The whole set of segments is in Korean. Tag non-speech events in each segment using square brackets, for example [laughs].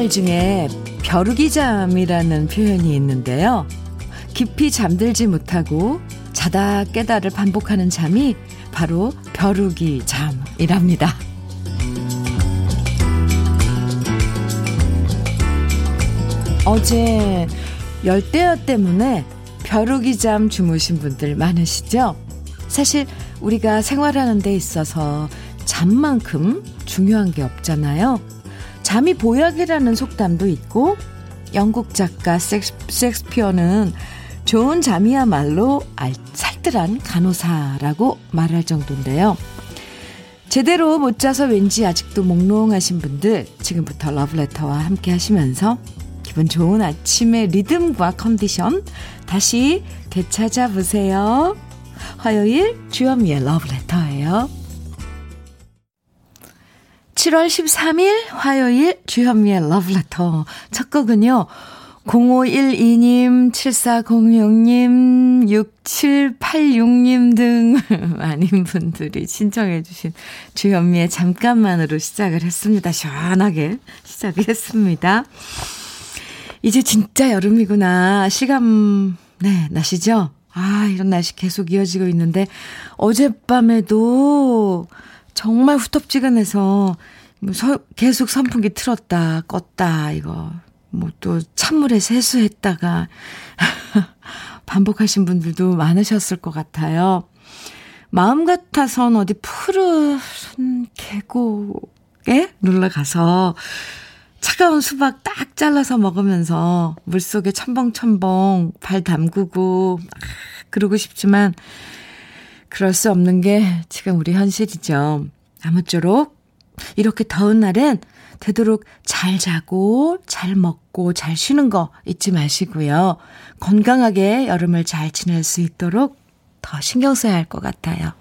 우리말 중에 벼룩이 잠이라는 표현이 있는데요. 깊이 잠들지 못하고 자다 깨다를 반복하는 잠이 바로 벼룩이 잠이랍니다. 어제 열대야 때문에 벼룩이 잠 주무신 분들 많으시죠? 사실 우리가 생활하는 데 있어서 잠만큼 중요한 게 없잖아요. 잠이 보약이라는 속담도 있고 영국 작가 섹스, 섹스피어는 좋은 잠이야말로 살뜰한 간호사라고 말할 정도인데요. 제대로 못 자서 왠지 아직도 몽롱하신 분들 지금부터 러브레터와 함께 하시면서 기분 좋은 아침의 리듬과 컨디션 다시 되찾아 보세요. 화요일 주현미의 러브레터예요. 7월 13일 화요일 주현미의 러브레터 첫 곡은요. 0512님, 7406님, 6786님 등 [laughs] 많은 분들이 신청해 주신 주현미의 잠깐만으로 시작을 했습니다. 시원하게 시작을 했습니다. 이제 진짜 여름이구나. 시간, 네, 나시죠? 아, 이런 날씨 계속 이어지고 있는데, 어젯밤에도 정말 후텁지근해서, 뭐 서, 계속 선풍기 틀었다, 껐다, 이거. 뭐 또 찬물에 세수했다가, [laughs] 반복하신 분들도 많으셨을 것 같아요. 마음 같아선 어디 푸른 계곡에 놀러 가서 차가운 수박 딱 잘라서 먹으면서 물속에 첨벙첨벙 발 담그고 그러고 싶지만 그럴 수 없는 게 지금 우리 현실이죠. 아무쪼록 이렇게 더운 날엔 되도록 잘 자고 잘 먹고 잘 쉬는 거 잊지 마시고요. 건강하게 여름을 잘 지낼 수 있도록 더 신경 써야 할 것 같아요.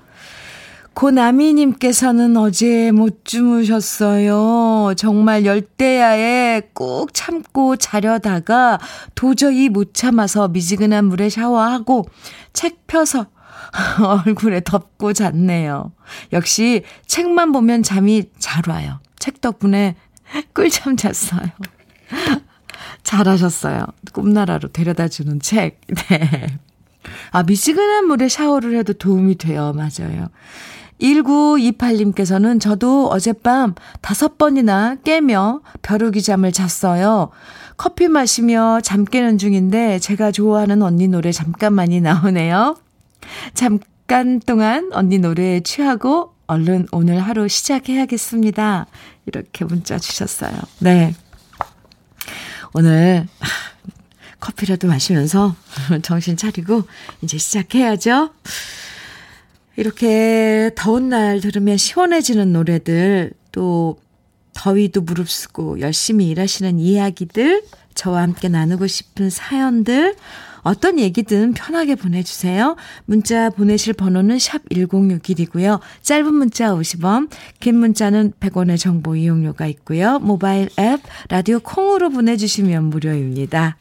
고나미님께서는 어제 못 주무셨어요. 정말 열대야에 꾹 참고 자려다가 도저히 못 참아서 미지근한 물에 샤워하고 책 펴서 [laughs] 얼굴에 덮고 잤네요. 역시 책만 보면 잠이 잘 와요. 책 덕분에 꿀잠 잤어요. [laughs] 잘하셨어요. 꿈나라로 데려다 주는 책. [laughs] 네. 아, 미지근한 물에 샤워를 해도 도움이 돼요. 맞아요. 1928님께서는 저도 어젯밤 다섯 번이나 깨며 벼룩이 잠을 잤어요. 커피 마시며 잠 깨는 중인데 제가 좋아하는 언니 노래 잠깐만이 나오네요. 잠깐 동안 언니 노래에 취하고 얼른 오늘 하루 시작해야겠습니다. 이렇게 문자 주셨어요. 네. 오늘 커피라도 마시면서 [laughs] 정신 차리고 이제 시작해야죠. 이렇게 더운 날 들으면 시원해지는 노래들, 또 더위도 무릅쓰고 열심히 일하시는 이야기들, 저와 함께 나누고 싶은 사연들, 어떤 얘기든 편하게 보내주세요. 문자 보내실 번호는 샵 1061이고요. 짧은 문자 50원, 긴 문자는 100원의 정보 이용료가 있고요. 모바일 앱, 라디오 콩으로 보내주시면 무료입니다.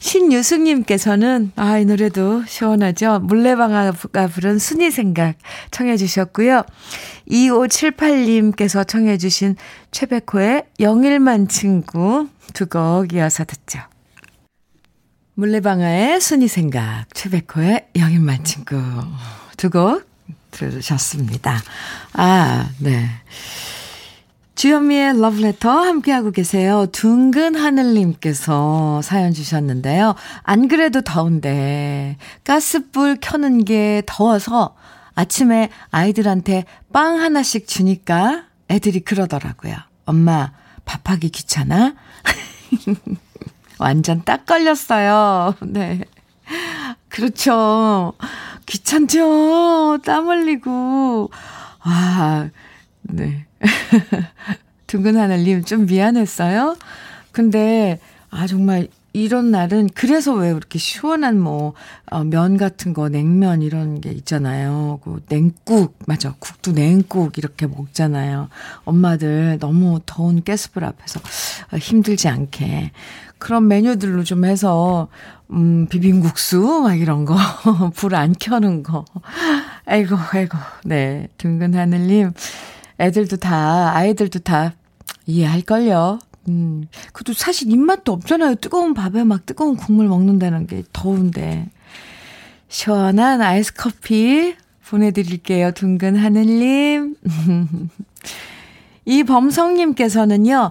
신유숙님께서는, 아, 이 노래도 시원하죠? 물레방아가 부른 순이 생각 청해 주셨고요. 2578님께서 청해 주신 최백호의 영일만 친구 두 곡 이어서 듣죠. 물레방아의 순이 생각, 최백호의 영일만 친구 두 곡 들으셨습니다. 아, 네. 주현미의 러브레터 함께하고 계세요. 둥근 하늘님께서 사연 주셨는데요. 안 그래도 더운데 가스불 켜는 게 더워서 아침에 아이들한테 빵 하나씩 주니까 애들이 그러더라고요. 엄마, 밥하기 귀찮아? [laughs] 완전 딱 걸렸어요. [laughs] 네. 그렇죠. 귀찮죠. 땀 흘리고. 아, 네. [laughs] 둥근 하늘님 좀 미안했어요. 근데 아 정말 이런 날은 그래서 왜 이렇게 시원한 뭐, 어, 면 같은 거, 냉면 이런 게 있잖아요. 그 냉국, 맞아. 국도 냉국 이렇게 먹잖아요. 엄마들 너무 더운 가스불 앞에서 어, 힘들지 않게. 그런 메뉴들로 좀 해서, 음, 비빔국수, 막 이런 거. [laughs] 불 안 켜는 거. 아이고, 아이고. 네. 둥근 하늘님. 애들도 다, 아이들도 다 이해할걸요. 음, 그것도 사실 입맛도 없잖아요. 뜨거운 밥에 막 뜨거운 국물 먹는다는 게 더운데. 시원한 아이스 커피 보내드릴게요. 둥근 하늘님. [laughs] 이 범성님께서는요,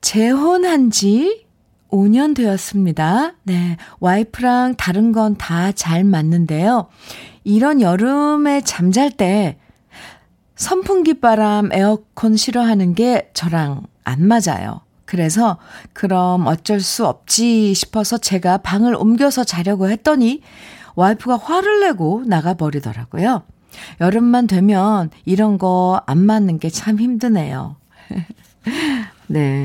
재혼한 지 5년 되었습니다. 네. 와이프랑 다른 건 다 잘 맞는데요. 이런 여름에 잠잘 때 선풍기 바람, 에어컨 싫어하는 게 저랑 안 맞아요. 그래서 그럼 어쩔 수 없지 싶어서 제가 방을 옮겨서 자려고 했더니 와이프가 화를 내고 나가버리더라고요. 여름만 되면 이런 거 안 맞는 게 참 힘드네요. [laughs] 네.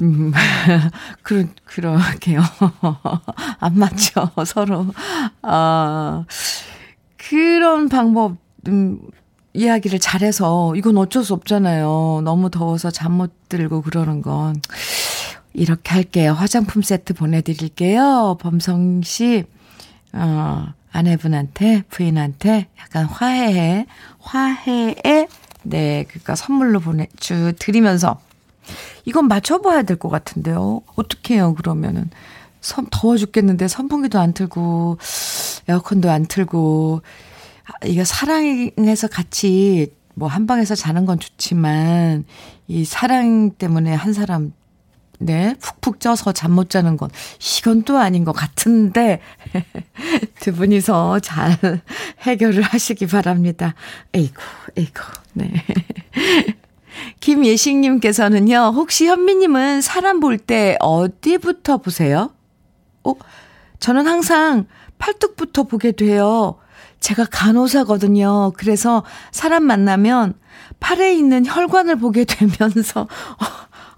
음, [laughs] 그러, 그러게요. [laughs] 안 맞죠, [laughs] 서로. 아, 그런 방법, 음, 이야기를 잘해서, 이건 어쩔 수 없잖아요. 너무 더워서 잠 못 들고 그러는 건. 이렇게 할게요. 화장품 세트 보내드릴게요. 범성 씨, 어, 아내분한테, 부인한테 약간 화해해, 화해에, 네, 그니까 선물로 보내주, 드리면서 이건 맞춰봐야 될 것 같은데요. 어떻게 해요, 그러면은. 선, 더워 죽겠는데 선풍기도 안 틀고, 에어컨도 안 틀고, 아, 이게 사랑해서 같이 뭐 한방에서 자는 건 좋지만, 이 사랑 때문에 한 사람, 네, 푹푹 쪄서 잠 못 자는 건, 이건 또 아닌 것 같은데, [laughs] 두 분이서 잘 해결을 하시기 바랍니다. 에이구, 에이구, 네. [laughs] 김예식님께서는요, 혹시 현미님은 사람 볼 때 어디부터 보세요? 어, 저는 항상 팔뚝부터 보게 돼요. 제가 간호사거든요. 그래서 사람 만나면 팔에 있는 혈관을 보게 [laughs] 되면서, 어,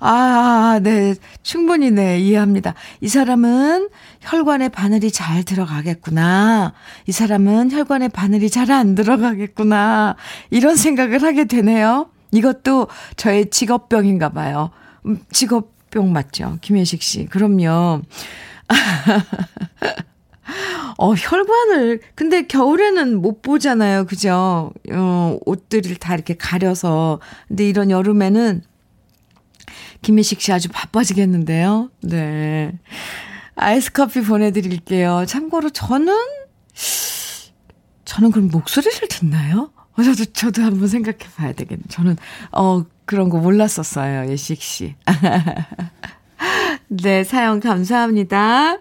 아, 네. 충분히 네. 이해합니다. 이 사람은 혈관에 바늘이 잘 들어가겠구나. 이 사람은 혈관에 바늘이 잘 안 들어가겠구나. 이런 생각을 하게 되네요. 이것도 저의 직업병인가 봐요. 음, 직업병 맞죠? 김혜식 씨. 그럼요. [laughs] 어, 혈관을, 근데 겨울에는 못 보잖아요. 그죠? 어, 옷들을 다 이렇게 가려서. 근데 이런 여름에는 김혜식 씨 아주 바빠지겠는데요? 네. 아이스 커피 보내드릴게요. 참고로 저는, 저는 그럼 목소리를 듣나요? 어, 저도, 저도 한번 생각해 봐야 되겠네. 저는, 어, 그런 거 몰랐었어요. 예식 씨. [laughs] 네, 사연 감사합니다.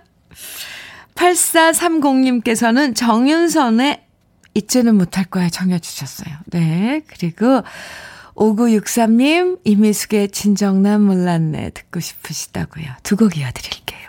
8430님께서는 정윤선의 잊지는 못할 거야 정해주셨어요. 네, 그리고 5963님, 이미숙의 진정난 몰랐네 듣고 싶으시다고요. 두 곡 이어드릴게요.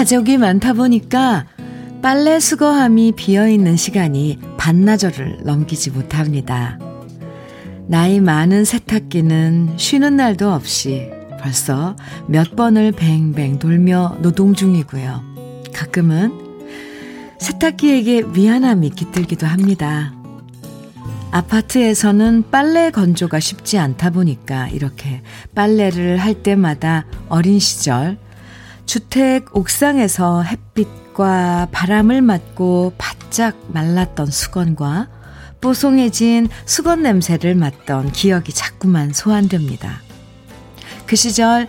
가족이 많다 보니까 빨래 수거함이 비어 있는 시간이 반나절을 넘기지 못합니다. 나이 많은 세탁기는 쉬는 날도 없이 벌써 몇 번을 뱅뱅 돌며 노동 중이고요. 가끔은 세탁기에게 미안함이 깃들기도 합니다. 아파트에서는 빨래 건조가 쉽지 않다 보니까 이렇게 빨래를 할 때마다 어린 시절 주택 옥상에서 햇빛과 바람을 맞고 바짝 말랐던 수건과 뽀송해진 수건 냄새를 맡던 기억이 자꾸만 소환됩니다. 그 시절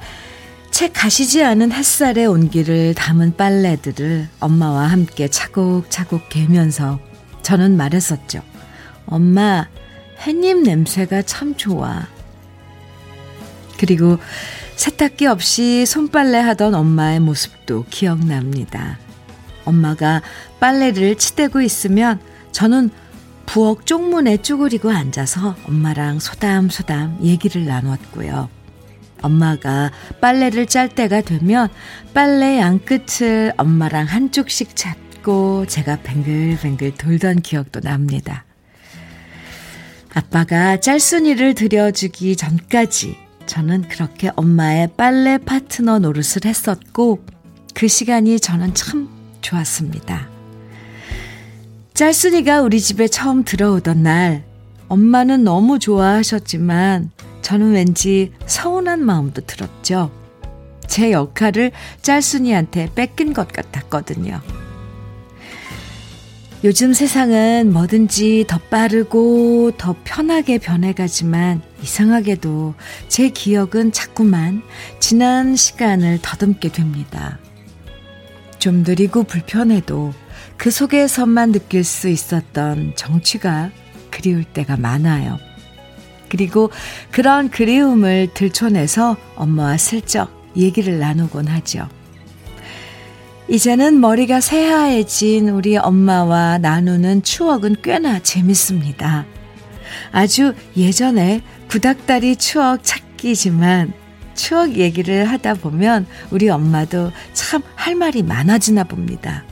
채 가시지 않은 햇살의 온기를 담은 빨래들을 엄마와 함께 차곡차곡 개면서 저는 말했었죠. 엄마, 햇님 냄새가 참 좋아. 그리고 세탁기 없이 손빨래 하던 엄마의 모습도 기억납니다. 엄마가 빨래를 치대고 있으면 저는 부엌 쪽문에 쭈그리고 앉아서 엄마랑 소담소담 얘기를 나눴고요. 엄마가 빨래를 짤 때가 되면 빨래 양 끝을 엄마랑 한쪽씩 잡고 제가 뱅글뱅글 돌던 기억도 납니다. 아빠가 짤순이를 들여주기 전까지 저는 그렇게 엄마의 빨래 파트너 노릇을 했었고 그 시간이 저는 참 좋았습니다. 짤순이가 우리 집에 처음 들어오던 날 엄마는 너무 좋아하셨지만 저는 왠지 서운한 마음도 들었죠. 제 역할을 짤순이한테 뺏긴 것 같았거든요. 요즘 세상은 뭐든지 더 빠르고 더 편하게 변해가지만 이상하게도 제 기억은 자꾸만 지난 시간을 더듬게 됩니다. 좀 느리고 불편해도 그 속에서만 느낄 수 있었던 정취가 그리울 때가 많아요. 그리고 그런 그리움을 들춰내서 엄마와 슬쩍 얘기를 나누곤 하죠. 이제는 머리가 새하얘진 우리 엄마와 나누는 추억은 꽤나 재밌습니다. 아주 예전에 구닥다리 추억 찾기지만 추억 얘기를 하다 보면 우리 엄마도 참 할 말이 많아지나 봅니다.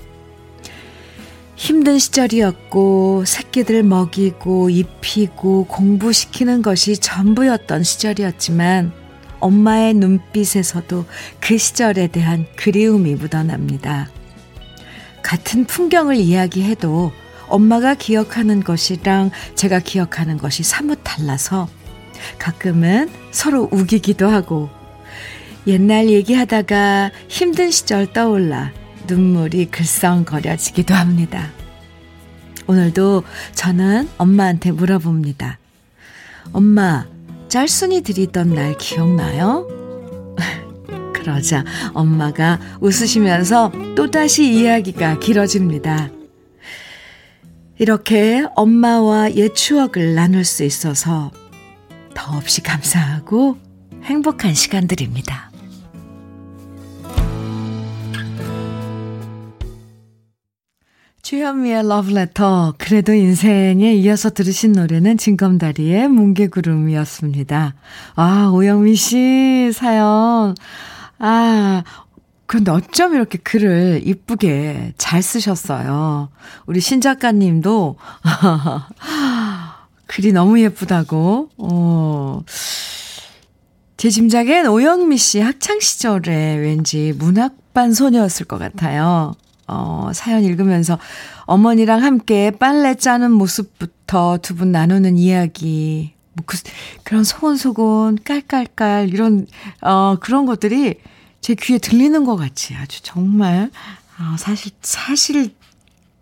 힘든 시절이었고 새끼들 먹이고 입히고 공부시키는 것이 전부였던 시절이었지만 엄마의 눈빛에서도 그 시절에 대한 그리움이 묻어납니다. 같은 풍경을 이야기해도 엄마가 기억하는 것이랑 제가 기억하는 것이 사뭇 달라서 가끔은 서로 우기기도 하고 옛날 얘기하다가 힘든 시절 떠올라 눈물이 글썽거려지기도 합니다. 오늘도 저는 엄마한테 물어봅니다. 엄마, 짤순이 드리던 날 기억나요? [laughs] 그러자 엄마가 웃으시면서 또다시 이야기가 길어집니다. 이렇게 엄마와 옛 추억을 나눌 수 있어서 더없이 감사하고 행복한 시간들입니다. 주현미의 러브레터 그래도 인생에 이어서 들으신 노래는 진검다리의 뭉게구름이었습니다. 아 오영미 씨 사연 아 근데 어쩜 이렇게 글을 이쁘게 잘 쓰셨어요. 우리 신 작가님도 [laughs] 글이 너무 예쁘다고 어. 제 짐작엔 오영미 씨 학창 시절에 왠지 문학반 소녀였을 것 같아요. 어, 사연 읽으면서 어머니랑 함께 빨래 짜는 모습부터 두 분 나누는 이야기, 뭐 그, 그런 소곤소곤, 깔깔깔, 이런, 어, 그런 것들이 제 귀에 들리는 것 같이 아주 정말, 어, 사실, 사실,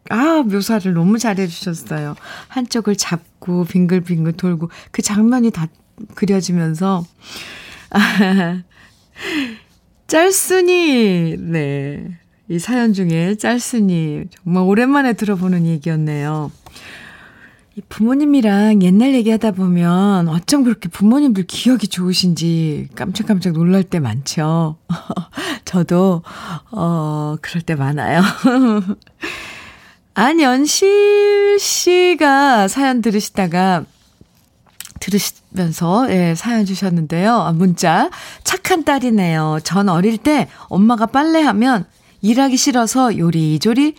아, 묘사를 너무 잘해주셨어요. 한쪽을 잡고 빙글빙글 돌고 그 장면이 다 그려지면서, 아, [laughs] 짤순이, 네. 이 사연 중에 짤순이 정말 오랜만에 들어보는 얘기였네요. 이 부모님이랑 옛날 얘기하다 보면 어쩜 그렇게 부모님들 기억이 좋으신지 깜짝깜짝 놀랄 때 많죠. [laughs] 저도 어 그럴 때 많아요. [laughs] 안연실 씨가 사연 들으시다가 들으시면서 예, 사연 주셨는데요. 아, 문자 착한 딸이네요. 전 어릴 때 엄마가 빨래하면 일하기 싫어서 요리조리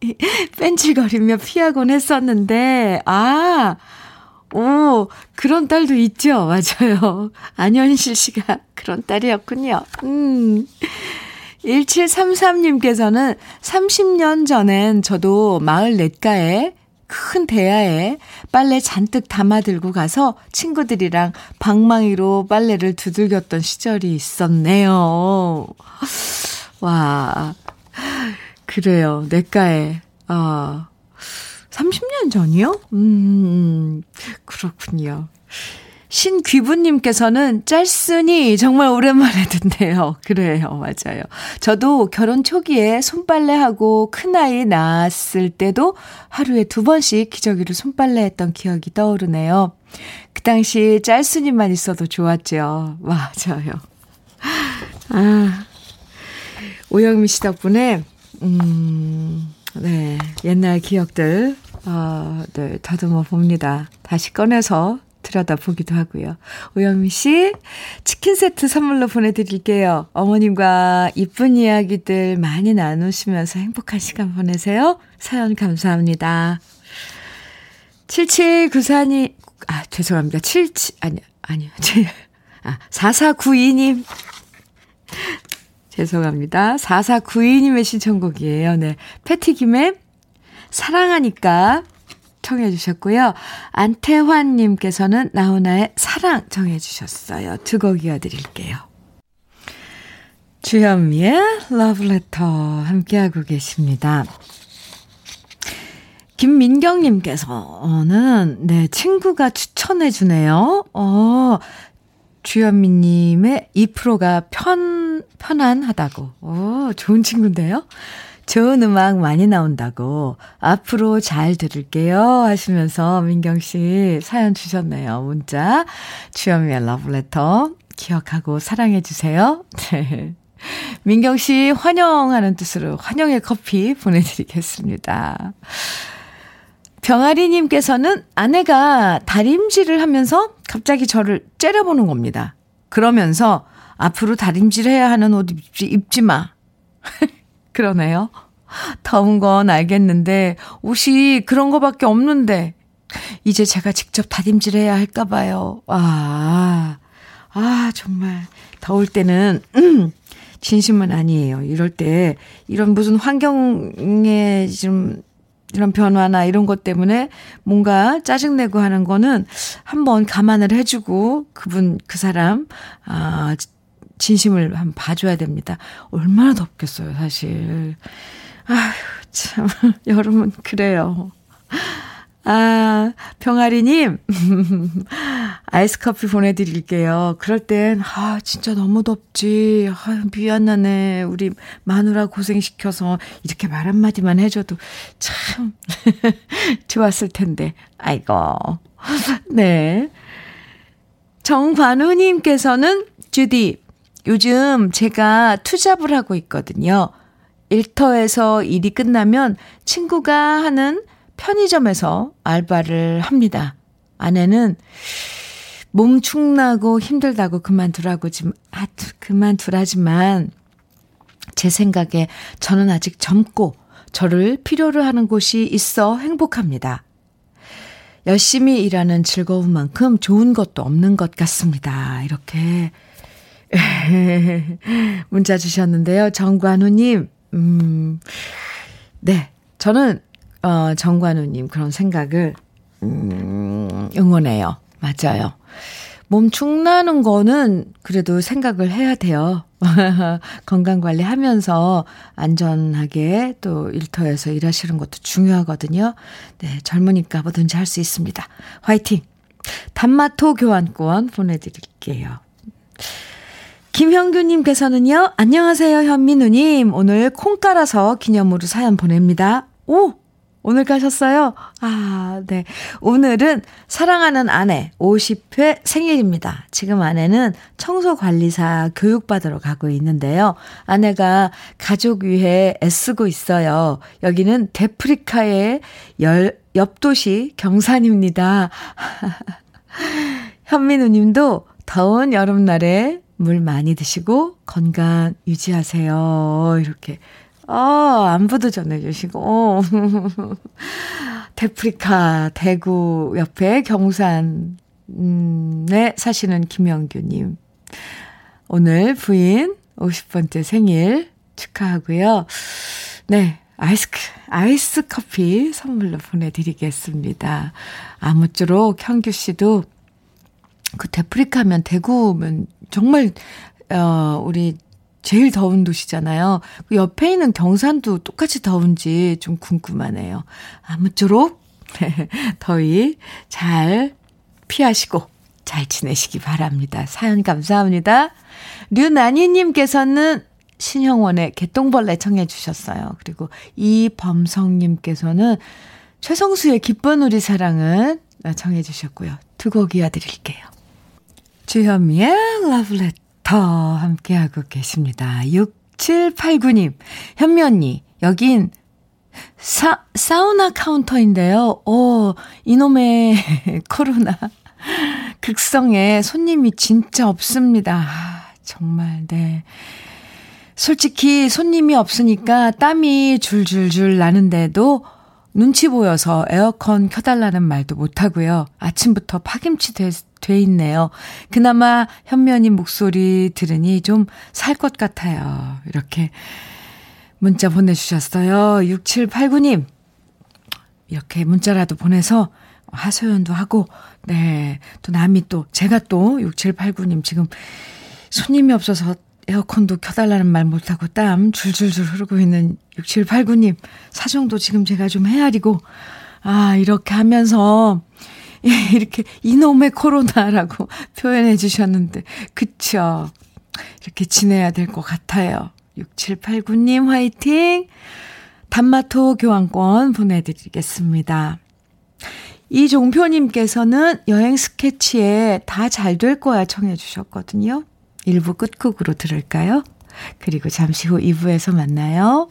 [laughs] 뺀질거리며 피하곤 했었는데, 아, 오, 그런 딸도 있죠. 맞아요. 안현실 씨가 그런 딸이었군요. 음. 1733님께서는 30년 전엔 저도 마을 냇가에 큰 대야에 빨래 잔뜩 담아 들고 가서 친구들이랑 방망이로 빨래를 두들겼던 시절이 있었네요. 와, 그래요. 냇가에, 아, 30년 전이요? 음, 그렇군요. 신귀부님께서는 짤순이 정말 오랜만에 듣네요. [laughs] 그래요. 맞아요. 저도 결혼 초기에 손빨래하고 큰아이 낳았을 때도 하루에 두 번씩 기저귀를 손빨래 했던 기억이 떠오르네요. 그 당시 짤순이만 있어도 좋았죠. 맞아요. 아, 오영미 씨 덕분에, 음, 네, 옛날 기억들, 어, 네, 다듬어 봅니다. 다시 꺼내서 들여다보기도 하고요. 오영미 씨, 치킨 세트 선물로 보내드릴게요. 어머님과 이쁜 이야기들 많이 나누시면서 행복한 시간 보내세요. 사연 감사합니다. 7794님, 아, 죄송합니다. 77, 아니, 아니요. [laughs] 아, 4492님. 죄송합니다. 4492님의 신청곡이에요. 네. 패티김의 사랑하니까 청해 주셨고요. 안태환 님께서는 나훈아의 사랑 청해 주셨어요. 두 곡 이어 드릴게요. 주현미의 러브레터 함께하고 계십니다. 김민경 님께서는, 네, 친구가 추천해 주네요. 어, 주현미님의 2%가 편, 편안하다고. 오, 좋은 친구인데요? 좋은 음악 많이 나온다고 앞으로 잘 들을게요 하시면서 민경 씨 사연 주셨네요. 문자 주현미의 러브레터 기억하고 사랑해 주세요. [laughs] 네. 민경 씨 환영하는 뜻으로 환영의 커피 보내드리겠습니다. 병아리님께서는 아내가 다림질을 하면서 갑자기 저를 째려보는 겁니다. 그러면서 앞으로 다림질 해야 하는 옷 입지, 입지 마. [laughs] 그러네요. 더운 건 알겠는데 옷이 그런 거밖에 없는데 이제 제가 직접 다림질해야 할까 봐요. 아, 아 정말 더울 때는 음, 진심은 아니에요. 이럴 때 이런 무슨 환경에 좀 이런 변화나 이런 것 때문에 뭔가 짜증내고 하는 거는 한번 감안을 해주고 그분, 그 사람, 아, 진심을 한번 봐줘야 됩니다. 얼마나 덥겠어요, 사실. 아휴, 참, [laughs] 여름은 그래요. 아, 병아리님, [laughs] 아이스 커피 보내드릴게요. 그럴 땐, 아, 진짜 너무 덥지. 아, 미안하네. 우리 마누라 고생시켜서 이렇게 말 한마디만 해줘도 참, [laughs] 좋았을 텐데. 아이고. 네. 정관우님께서는, 주디, 요즘 제가 투잡을 하고 있거든요. 일터에서 일이 끝나면 친구가 하는 편의점에서 알바를 합니다. 아내는 몸 축나고 힘들다고 그만두라고 지금 아, 그만두라지만 제 생각에 저는 아직 젊고 저를 필요로 하는 곳이 있어 행복합니다. 열심히 일하는 즐거움만큼 좋은 것도 없는 것 같습니다. 이렇게 [laughs] 문자 주셨는데요. 정관우님, 음, 네. 저는, 어, 정관우님 그런 생각을, 음, 응원해요. 맞아요. 몸 축나는 거는 그래도 생각을 해야 돼요. [laughs] 건강 관리 하면서 안전하게 또 일터에서 일하시는 것도 중요하거든요. 네, 젊으니까 뭐든지 할 수 있습니다. 화이팅! 단마토 교환권 보내드릴게요. 김형규님께서는요, 안녕하세요, 현민우님. 오늘 콩 깔아서 기념으로 사연 보냅니다. 오! 오늘 가셨어요? 아, 네. 오늘은 사랑하는 아내 50회 생일입니다. 지금 아내는 청소관리사 교육받으러 가고 있는데요. 아내가 가족 위해 애쓰고 있어요. 여기는 데프리카의 열, 옆 도시 경산입니다. [laughs] 현민우 님도 더운 여름날에 물 많이 드시고 건강 유지하세요. 이렇게. 어, 안부도 전해주시고. [laughs] 데프리카 대구 옆에 경산에 사시는 김영규님. 오늘 부인 50번째 생일 축하하고요. 네. 아이스, 아이스 커피 선물로 보내드리겠습니다. 아무쪼록 현규 씨도 그 데프리카 하면 대구면 정말, 어, 우리 제일 더운 도시잖아요. 그 옆에 있는 경산도 똑같이 더운지 좀 궁금하네요. 아무쪼록 [laughs] 더위 잘 피하시고 잘 지내시기 바랍니다. 사연 감사합니다. 류나니님께서는 신형원의 개똥벌레 청해 주셨어요. 그리고 이범성님께서는 최성수의 기쁜 우리 사랑은 청해 주셨고요. 두 곡 이어드릴게요. 주현미의 러브 레터 함께하고 계십니다. 6789님, 현미 언니, 여긴 사, 사우나 카운터인데요. 오, 이놈의 [laughs] 코로나. 극성에 손님이 진짜 없습니다. 아, 정말, 네. 솔직히 손님이 없으니까 땀이 줄줄줄 나는데도 눈치 보여서 에어컨 켜달라는 말도 못하고요. 아침부터 파김치 돼, 돼 있네요. 그나마 현면이 목소리 들으니 좀 살 것 같아요. 이렇게 문자 보내주셨어요. 6789님. 이렇게 문자라도 보내서 하소연도 하고, 네. 또 남이 또, 제가 또 6789님 지금 손님이 없어서 에어컨도 켜달라는 말 못하고 땀 줄줄줄 흐르고 있는 6789님 사정도 지금 제가 좀 헤아리고, 아, 이렇게 하면서, [laughs] 이렇게 이놈의 코로나라고 [laughs] 표현해 주셨는데, 그쵸. 이렇게 지내야 될 것 같아요. 6789님 화이팅! 단마토 교환권 보내드리겠습니다. 이종표님께서는 여행 스케치에 다 잘 될 거야 청해 주셨거든요. 1부 끝곡으로 들을까요? 그리고 잠시 후 2부에서 만나요.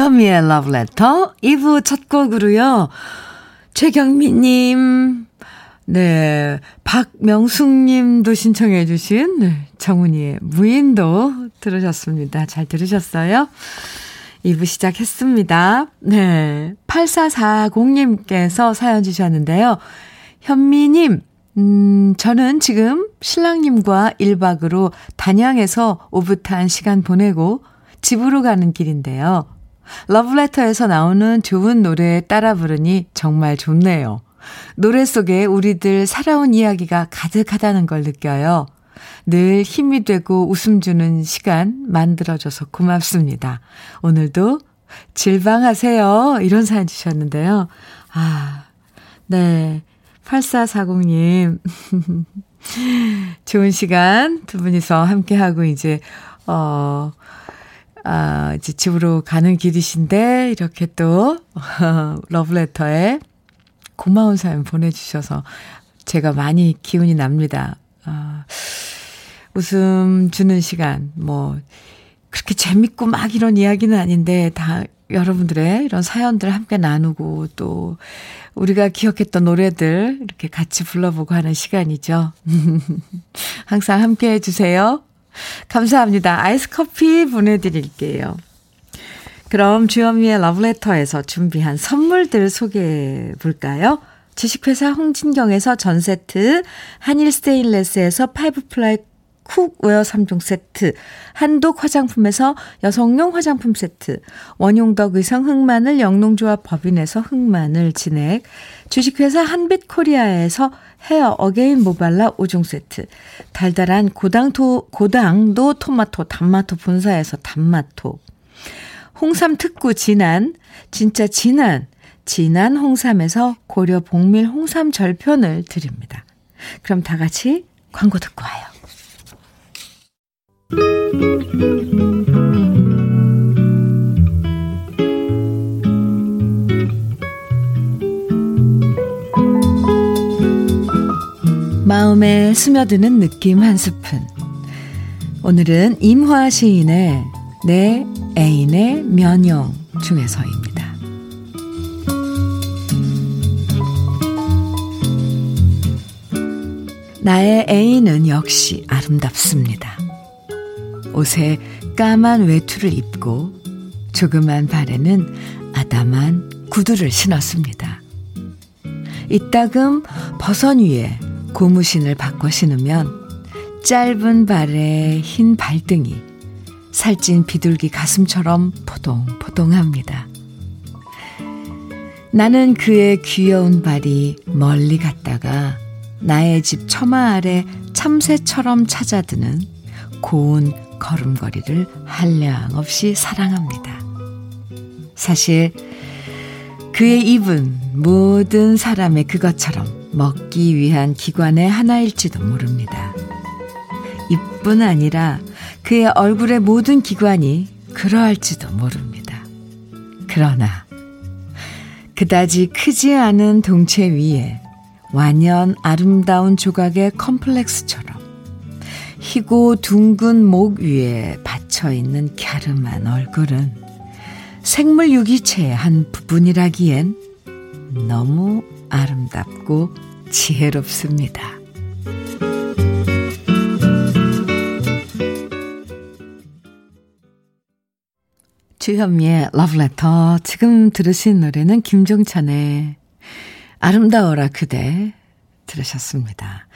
주현미의 Letter 2부 첫 곡으로요. 최경미님, 네, 박명숙님도 신청해 주신 네, 정훈이의 무인도 들으셨습니다. 잘 들으셨어요? 2부 시작했습니다. 네. 8440님께서 사연 주셨는데요. 현미님, 음, 저는 지금 신랑님과 1박으로 단양에서 오붓한 시간 보내고 집으로 가는 길인데요. 러브레터에서 나오는 좋은 노래 따라 부르니 정말 좋네요. 노래 속에 우리들 살아온 이야기가 가득하다는 걸 느껴요. 늘 힘이 되고 웃음 주는 시간 만들어줘서 고맙습니다. 오늘도 질방하세요. 이런 사연 주셨는데요. 아, 네. 8440님. [laughs] 좋은 시간 두 분이서 함께하고 이제, 어, 아, 이제 집으로 가는 길이신데, 이렇게 또, [laughs] 러브레터에 고마운 사연 보내주셔서 제가 많이 기운이 납니다. 아, 웃음 주는 시간, 뭐, 그렇게 재밌고 막 이런 이야기는 아닌데, 다 여러분들의 이런 사연들 함께 나누고, 또, 우리가 기억했던 노래들 이렇게 같이 불러보고 하는 시간이죠. [laughs] 항상 함께 해주세요. 감사합니다. 아이스 커피 보내드릴게요. 그럼 주현미의 러브레터에서 준비한 선물들 소개해 볼까요? 주식회사 홍진경에서 전 세트, 한일 스테인레스에서 five ply cookware 3종 세트, 한독 화장품에서 여성용 화장품 세트, 원용덕 의성 흑마늘 영농조합 법인에서 흑마늘 진액, 주식회사 한빛코리아에서 헤어 어게인 모발라 5종 세트, 달달한 고당토, 고당도 토마토 단마토 본사에서 단마토, 홍삼 특구 진한, 진짜 진한, 진한 홍삼에서 고려 복밀 홍삼 절편을 드립니다. 그럼 다 같이 광고 듣고 와요. 마음에 스며드는 느낌 한 스푼. 오늘은 임화 시인의 내 애인의 면용 중에서입니다. 나의 애인은 역시 아름답습니다. 옷에 까만 외투를 입고 조그만 발에는 아담한 구두를 신었습니다. 이따금 버선 위에 고무신을 바꿔 신으면 짧은 발에 흰 발등이 살찐 비둘기 가슴처럼 포동포동합니다. 나는 그의 귀여운 발이 멀리 갔다가 나의 집 처마 아래 참새처럼 찾아드는 고운 걸음걸이를 한량없이 사랑합니다. 사실 그의 입은 모든 사람의 그것처럼 먹기 위한 기관의 하나일지도 모릅니다. 입뿐 아니라 그의 얼굴의 모든 기관이 그러할지도 모릅니다. 그러나 그다지 크지 않은 동체 위에 완연 아름다운 조각의 컴플렉스처럼 희고 둥근 목 위에 받쳐 있는 갸름한 얼굴은 생물 유기체의 한 부분이라기엔 너무 아름답고 지혜롭습니다. 주현미의 러브레터. 지금 들으신 노래는 김종찬의 아름다워라 그대 들으셨습니다.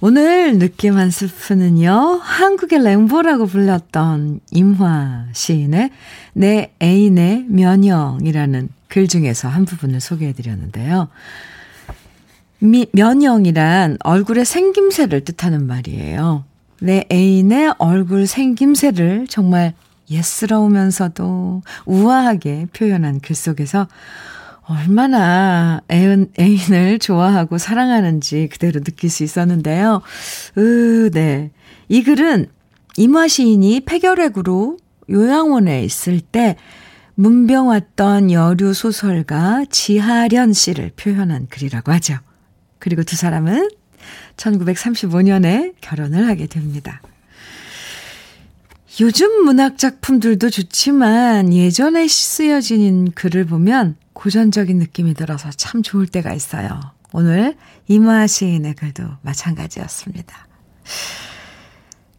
오늘 느낌 한 스푼은요, 한국의 랭보라고 불렸던 임화 시인의 내 애인의 면형이라는 글 중에서 한 부분을 소개해 드렸는데요. 미, 면형이란 얼굴의 생김새를 뜻하는 말이에요. 내 애인의 얼굴 생김새를 정말 예스러우면서도 우아하게 표현한 글 속에서 얼마나 애인, 애인을 좋아하고 사랑하는지 그대로 느낄 수 있었는데요. 으, 네. 이 글은 이마 시인이 폐결핵으로 요양원에 있을 때 문병 왔던 여류 소설가 지하련 씨를 표현한 글이라고 하죠. 그리고 두 사람은 1935년에 결혼을 하게 됩니다. 요즘 문학 작품들도 좋지만 예전에 쓰여진 글을 보면 고전적인 느낌이 들어서 참 좋을 때가 있어요. 오늘 이마 시인의 글도 마찬가지였습니다.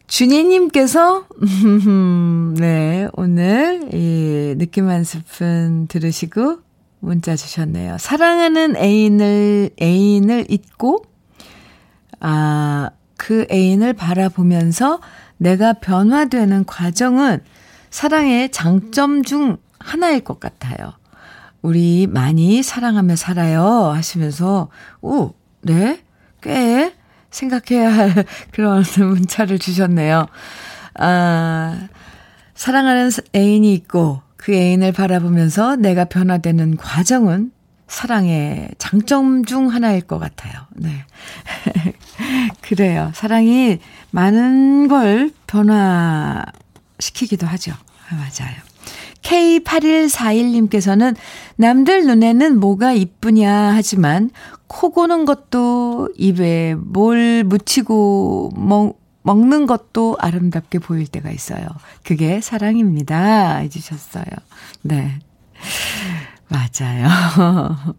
준희님께서, [laughs] 네, 오늘 이 느낌 한 스푼 들으시고 문자 주셨네요. 사랑하는 애인을, 애인을 잊고, 아, 그 애인을 바라보면서 내가 변화되는 과정은 사랑의 장점 중 하나일 것 같아요. 우리 많이 사랑하며 살아요. 하시면서, 오, 네? 꽤 생각해야 할 [laughs] 그런 문자를 주셨네요. 아, 사랑하는 애인이 있고 그 애인을 바라보면서 내가 변화되는 과정은 사랑의 장점 중 하나일 것 같아요. 네. [laughs] 그래요. 사랑이 많은 걸 변화시키기도 하죠. 맞아요. K8141님께서는 남들 눈에는 뭐가 이쁘냐 하지만 코 고는 것도 입에 뭘 묻히고 먹, 먹는 것도 아름답게 보일 때가 있어요. 그게 사랑입니다. 해주셨어요. 네. 맞아요. [laughs]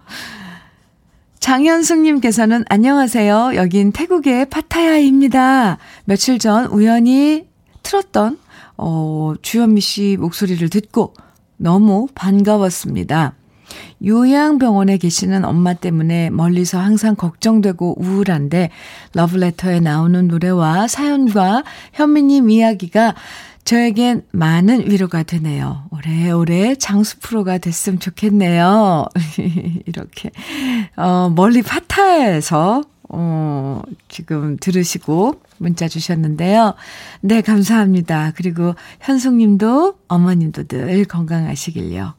장현숙님께서는 안녕하세요. 여긴 태국의 파타야입니다. 며칠 전 우연히 틀었던 어, 주현미 씨 목소리를 듣고 너무 반가웠습니다. 요양병원에 계시는 엄마 때문에 멀리서 항상 걱정되고 우울한데 러브레터에 나오는 노래와 사연과 현미님 이야기가 저에겐 많은 위로가 되네요. 오래오래 장수 프로가 됐으면 좋겠네요. [laughs] 이렇게, 어, 멀리 파타에서, 어, 지금 들으시고 문자 주셨는데요. 네, 감사합니다. 그리고 현숙님도 어머님도 늘 건강하시길요.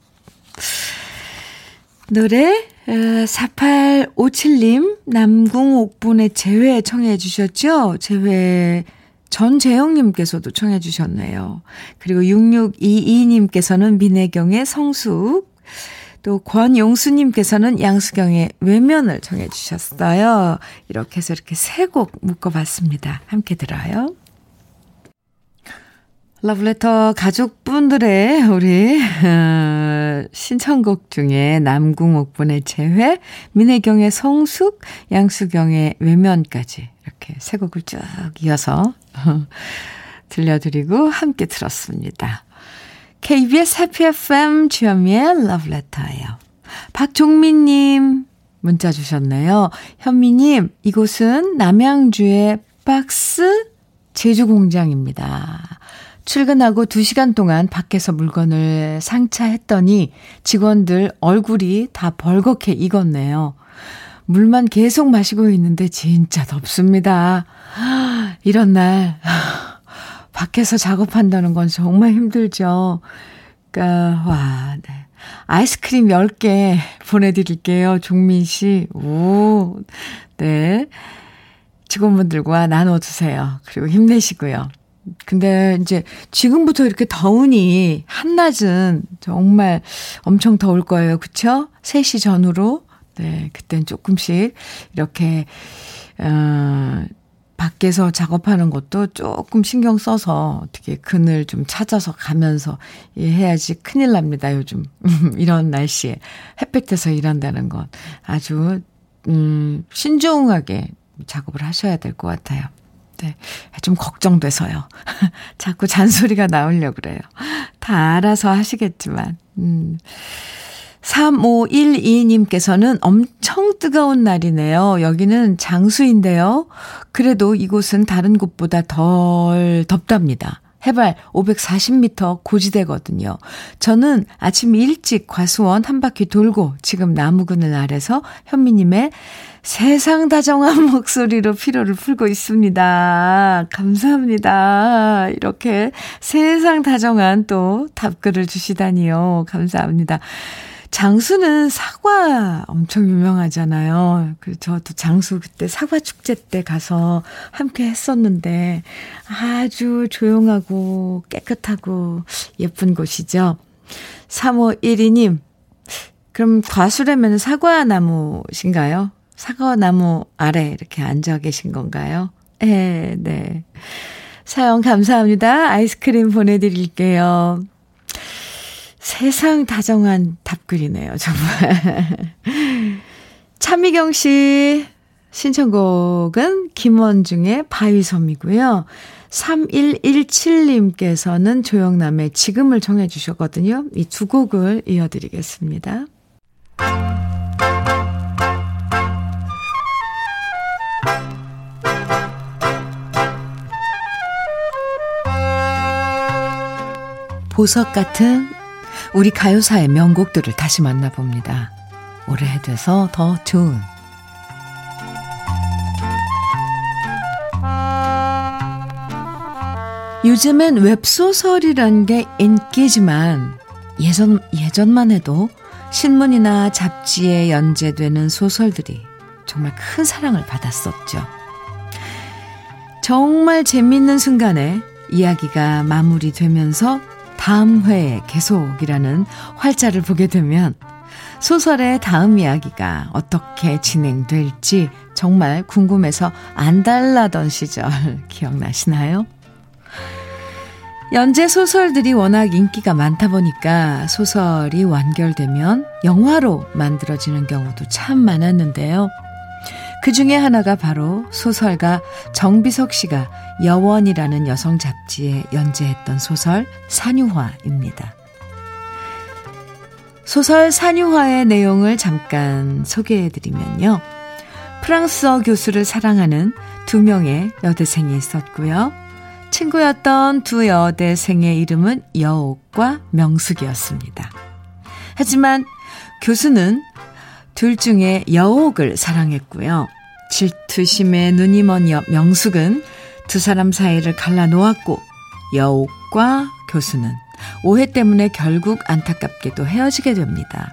노래 4857님 남궁옥분의 재회 청해 주셨죠? 재회 전재영님께서도 청해 주셨네요. 그리고 6622님께서는 민혜경의 성숙, 또 권용수님께서는 양수경의 외면을 청해 주셨어요. 이렇게 해서 이렇게 세 곡 묶어봤습니다. 함께 들어요. 러브레터 가족분들의 우리 어, 신청곡 중에 남궁옥분의 재회, 민혜경의 성숙, 양수경의 외면까지 이렇게 세 곡을 쭉 이어서 들려드리고 함께 들었습니다. KBS 해피 FM 주현미의 러브레터예요. 박종민님 문자 주셨네요. 현미님 이곳은 남양주의 박스 제주 공장입니다. 출근하고 2시간 동안 밖에서 물건을 상차했더니 직원들 얼굴이 다 벌겋게 익었네요. 물만 계속 마시고 있는데 진짜 덥습니다. [gasps] 이런 날, [sighs] 밖에서 작업한다는 건 정말 힘들죠. 그니까, 와, 네. 아이스크림 10개 [laughs] 보내드릴게요. 종민 씨. 오, 네. 직원분들과 나눠주세요. 그리고 힘내시고요. 근데 이제 지금부터 이렇게 더우니 한낮은 정말 엄청 더울 거예요. 그쵸? 3시 전후로. 네, 그땐 조금씩 이렇게, 어, 밖에서 작업하는 것도 조금 신경 써서 어떻게 그늘 좀 찾아서 가면서 해야지 큰일 납니다, 요즘. [laughs] 이런 날씨에 햇볕에서 일한다는 건 아주, 음, 신중하게 작업을 하셔야 될 것 같아요. 네. 좀 걱정돼서요. [laughs] 자꾸 잔소리가 나오려고 그래요. 다 알아서 하시겠지만, 음. 3512님께서는 엄청 뜨거운 날이네요. 여기는 장수인데요. 그래도 이곳은 다른 곳보다 덜 덥답니다. 해발 540m 고지대거든요. 저는 아침 일찍 과수원 한 바퀴 돌고 지금 나무 그늘 아래서 현미님의 세상 다정한 [laughs] 목소리로 피로를 풀고 있습니다. 감사합니다. 이렇게 세상 다정한 또 답글을 주시다니요. 감사합니다. 장수는 사과 엄청 유명하잖아요. 그 저도 장수 그때 사과 축제 때 가서 함께 했었는데 아주 조용하고 깨끗하고 예쁜 곳이죠. 3512님, 그럼 과수라면 사과나무신가요? 사과나무 아래 이렇게 앉아 계신 건가요? 네, 네. 사연 감사합니다. 아이스크림 보내드릴게요. 세상 다정한 답글이네요, 정말. [laughs] 차미경 씨 신청곡은 김원중의 바위섬이고요. 3117님께서는 조영남의 지금을 정해 주셨거든요. 이 두 곡을 이어드리겠습니다. 보석 같은 우리 가요사의 명곡들을 다시 만나봅니다. 오래돼서 더 좋은 요즘엔 웹소설이란 게 인기지만 예전, 예전만 해도 신문이나 잡지에 연재되는 소설들이 정말 큰 사랑을 받았었죠. 정말 재밌는 순간에 이야기가 마무리되면서 다음 회에 계속이라는 활자를 보게 되면 소설의 다음 이야기가 어떻게 진행될지 정말 궁금해서 안달나던 시절 [laughs] 기억나시나요? 연재 소설들이 워낙 인기가 많다 보니까 소설이 완결되면 영화로 만들어지는 경우도 참 많았는데요. 그 중에 하나가 바로 소설가 정비석 씨가 여원이라는 여성 잡지에 연재했던 소설 산유화입니다. 소설 산유화의 내용을 잠깐 소개해드리면요. 프랑스어 교수를 사랑하는 두 명의 여대생이 있었고요. 친구였던 두 여대생의 이름은 여옥과 명숙이었습니다. 하지만 교수는 둘 중에 여옥을 사랑했고요. 질투심에 눈이 먼 명숙은 두 사람 사이를 갈라놓았고 여옥과 교수는 오해 때문에 결국 안타깝게도 헤어지게 됩니다.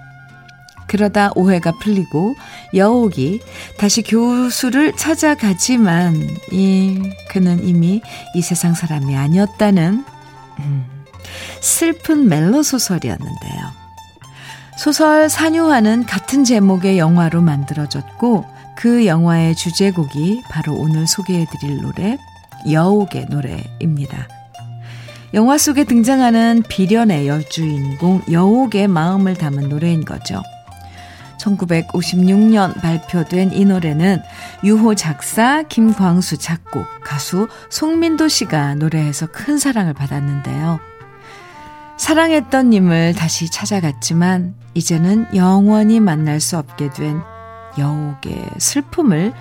그러다 오해가 풀리고 여옥이 다시 교수를 찾아가지만 이 그는 이미 이 세상 사람이 아니었다는 음, 슬픈 멜로 소설이었는데요. 소설 산유화는 같은 제목의 영화로 만들어졌고 그 영화의 주제곡이 바로 오늘 소개해드릴 노래 여옥의 노래입니다. 영화 속에 등장하는 비련의 여주인공 여옥의 마음을 담은 노래인 거죠. 1956년 발표된 이 노래는 유호 작사, 김광수 작곡, 가수 송민도 씨가 노래해서 큰 사랑을 받았는데요. 사랑했던 님을 다시 찾아갔지만 이제는 영원히 만날 수 없게 된 여옥의 슬픔을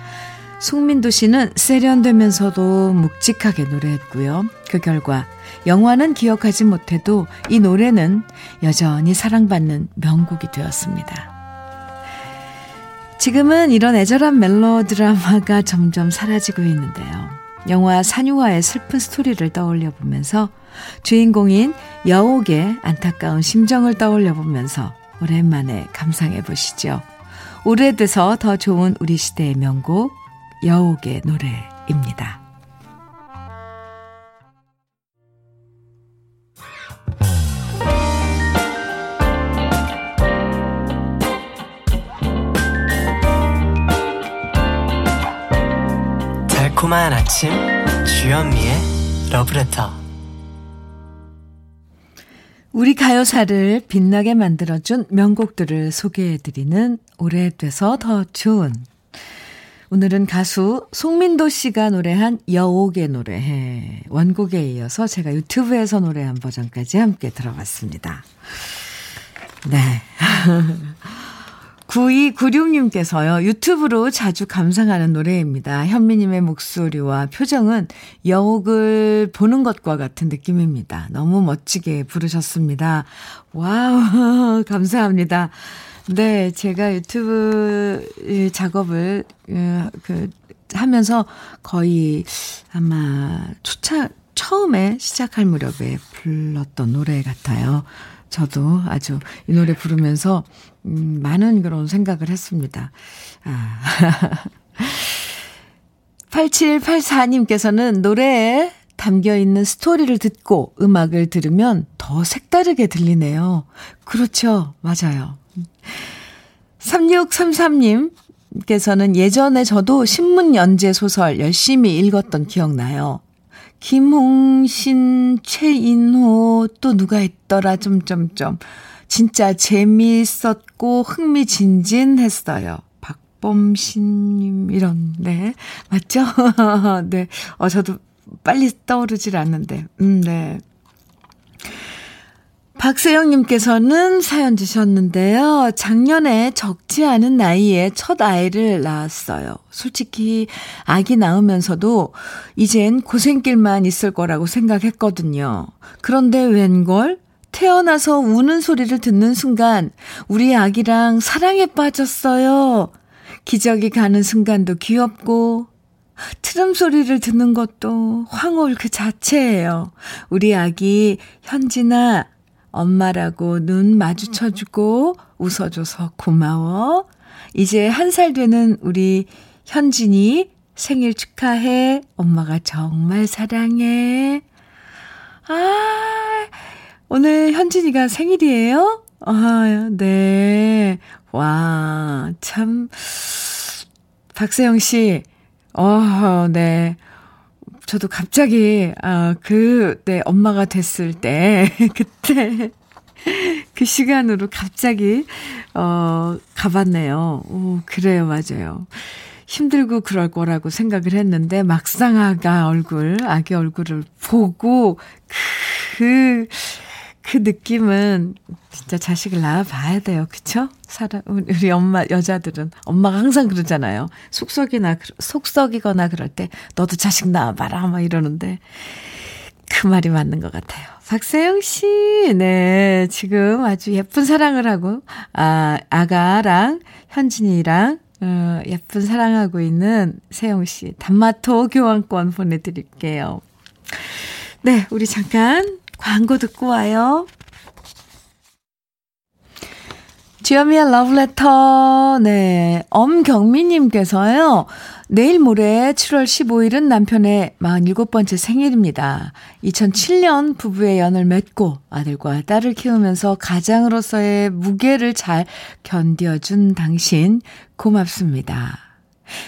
송민도 씨는 세련되면서도 묵직하게 노래했고요. 그 결과 영화는 기억하지 못해도 이 노래는 여전히 사랑받는 명곡이 되었습니다. 지금은 이런 애절한 멜로드라마가 점점 사라지고 있는데요. 영화 산유화의 슬픈 스토리를 떠올려 보면서 주인공인 여옥의 안타까운 심정을 떠올려 보면서 오랜만에 감상해 보시죠. 오래돼서 더 좋은 우리 시대의 명곡 여옥의 노래입니다. 달콤한 아침 주현미의 러브레터 우리 가요사를 빛나게 만들어준 명곡들을 소개해드리는 오래돼서 더 좋은 오늘은 가수 송민도 씨가 노래한 여옥의 노래 원곡에 이어서 제가 유튜브에서 노래한 버전까지 함께 들어봤습니다. 네. [laughs] 9296님께서요, 유튜브로 자주 감상하는 노래입니다. 현미님의 목소리와 표정은 여옥을 보는 것과 같은 느낌입니다. 너무 멋지게 부르셨습니다. 와우, [laughs] 감사합니다. 네, 제가 유튜브 작업을, 어, 그, 하면서 거의 아마 초차, 처음에 시작할 무렵에 불렀던 노래 같아요. 저도 아주 이 노래 부르면서 음, 많은 그런 생각을 했습니다. 아. [laughs] 8784님께서는 노래에 담겨 있는 스토리를 듣고 음악을 들으면 더 색다르게 들리네요. 그렇죠. 맞아요. 3633님께서는 예전에 저도 신문 연재 소설 열심히 읽었던 기억나요. 김홍신, 최인호, 또 누가 있더라, 점점점. 진짜 재미있었고 흥미진진했어요. 박범신님, 이런, 네. 맞죠? [laughs] 네. 어, 저도 빨리 떠오르질 않는데. 음, 네. 박세영님께서는 사연 주셨는데요. 작년에 적지 않은 나이에 첫 아이를 낳았어요. 솔직히 아기 낳으면서도 이젠 고생길만 있을 거라고 생각했거든요. 그런데 웬걸? 태어나서 우는 소리를 듣는 순간 우리 아기랑 사랑에 빠졌어요. 기저귀 가는 순간도 귀엽고 트름 소리를 듣는 것도 황홀 그 자체예요. 우리 아기 현진아 엄마라고 눈 마주쳐주고 웃어줘서 고마워. 이제 한 살 되는 우리 현진이 생일 축하해. 엄마가 정말 사랑해. 아, 오늘 현진이가 생일이에요? 아, 네. 와, 참. 박세영 씨, 어, 네. 저도 갑자기, 아, 그, 네, 엄마가 됐을 때, [laughs] 그때, 그 시간으로 갑자기, 어, 가봤네요. 오, 그래요, 맞아요. 힘들고 그럴 거라고 생각을 했는데, 막상 아가 얼굴, 아기 얼굴을 보고, 그, 그 느낌은 진짜 자식을 낳아봐야 돼요. 그쵸? 사람, 우리 엄마, 여자들은. 엄마가 항상 그러잖아요. 속썩이나, 속썩이거나 그럴 때, 너도 자식 낳아봐라. 막 이러는데. 그 말이 맞는 것 같아요. 박세영 씨, 네. 지금 아주 예쁜 사랑을 하고, 아, 아가랑 현진이랑, 어, 예쁜 사랑하고 있는 세영 씨. 단마토 교환권 보내드릴게요. 네, 우리 잠깐 광고 듣고 와요. 주여미의 러브레터, 네. 엄경미님께서요, 내일 모레 7월 15일은 남편의 47번째 생일입니다. 2007년 부부의 연을 맺고 아들과 딸을 키우면서 가장으로서의 무게를 잘 견뎌준 당신, 고맙습니다.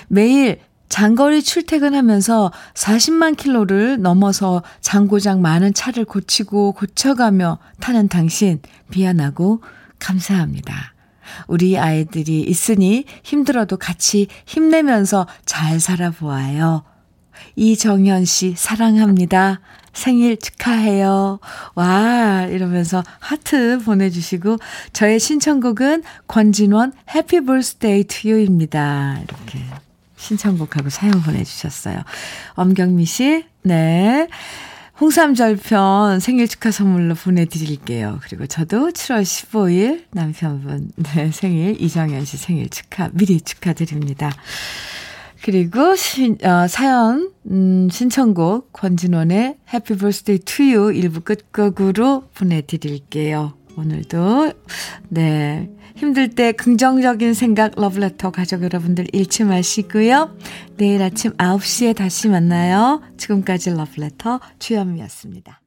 매일 장거리 출퇴근하면서 40만 킬로를 넘어서 장고장 많은 차를 고치고 고쳐가며 타는 당신 미안하고 감사합니다. 우리 아이들이 있으니 힘들어도 같이 힘내면서 잘 살아보아요. 이정현 씨 사랑합니다. 생일 축하해요. 와, 이러면서 하트 보내주시고, 저의 신청곡은 권진원 해피 볼스데이 투유입니다. 이렇게 신청곡하고 사연 보내주셨어요. 엄경미 씨, 네. 홍삼절편 생일 축하 선물로 보내드릴게요. 그리고 저도 7월 15일 남편분 네, 생일, 이정현 씨 생일 축하, 미리 축하드립니다. 그리고 신, 어, 사연, 음, 신청곡 권진원의 Happy Birthday to You 일부 끝곡으로 보내드릴게요. 오늘도, 네. 힘들 때 긍정적인 생각 러브레터 가족 여러분들 잃지 마시고요. 내일 아침 9시에 다시 만나요. 지금까지 러브레터 주현미였습니다.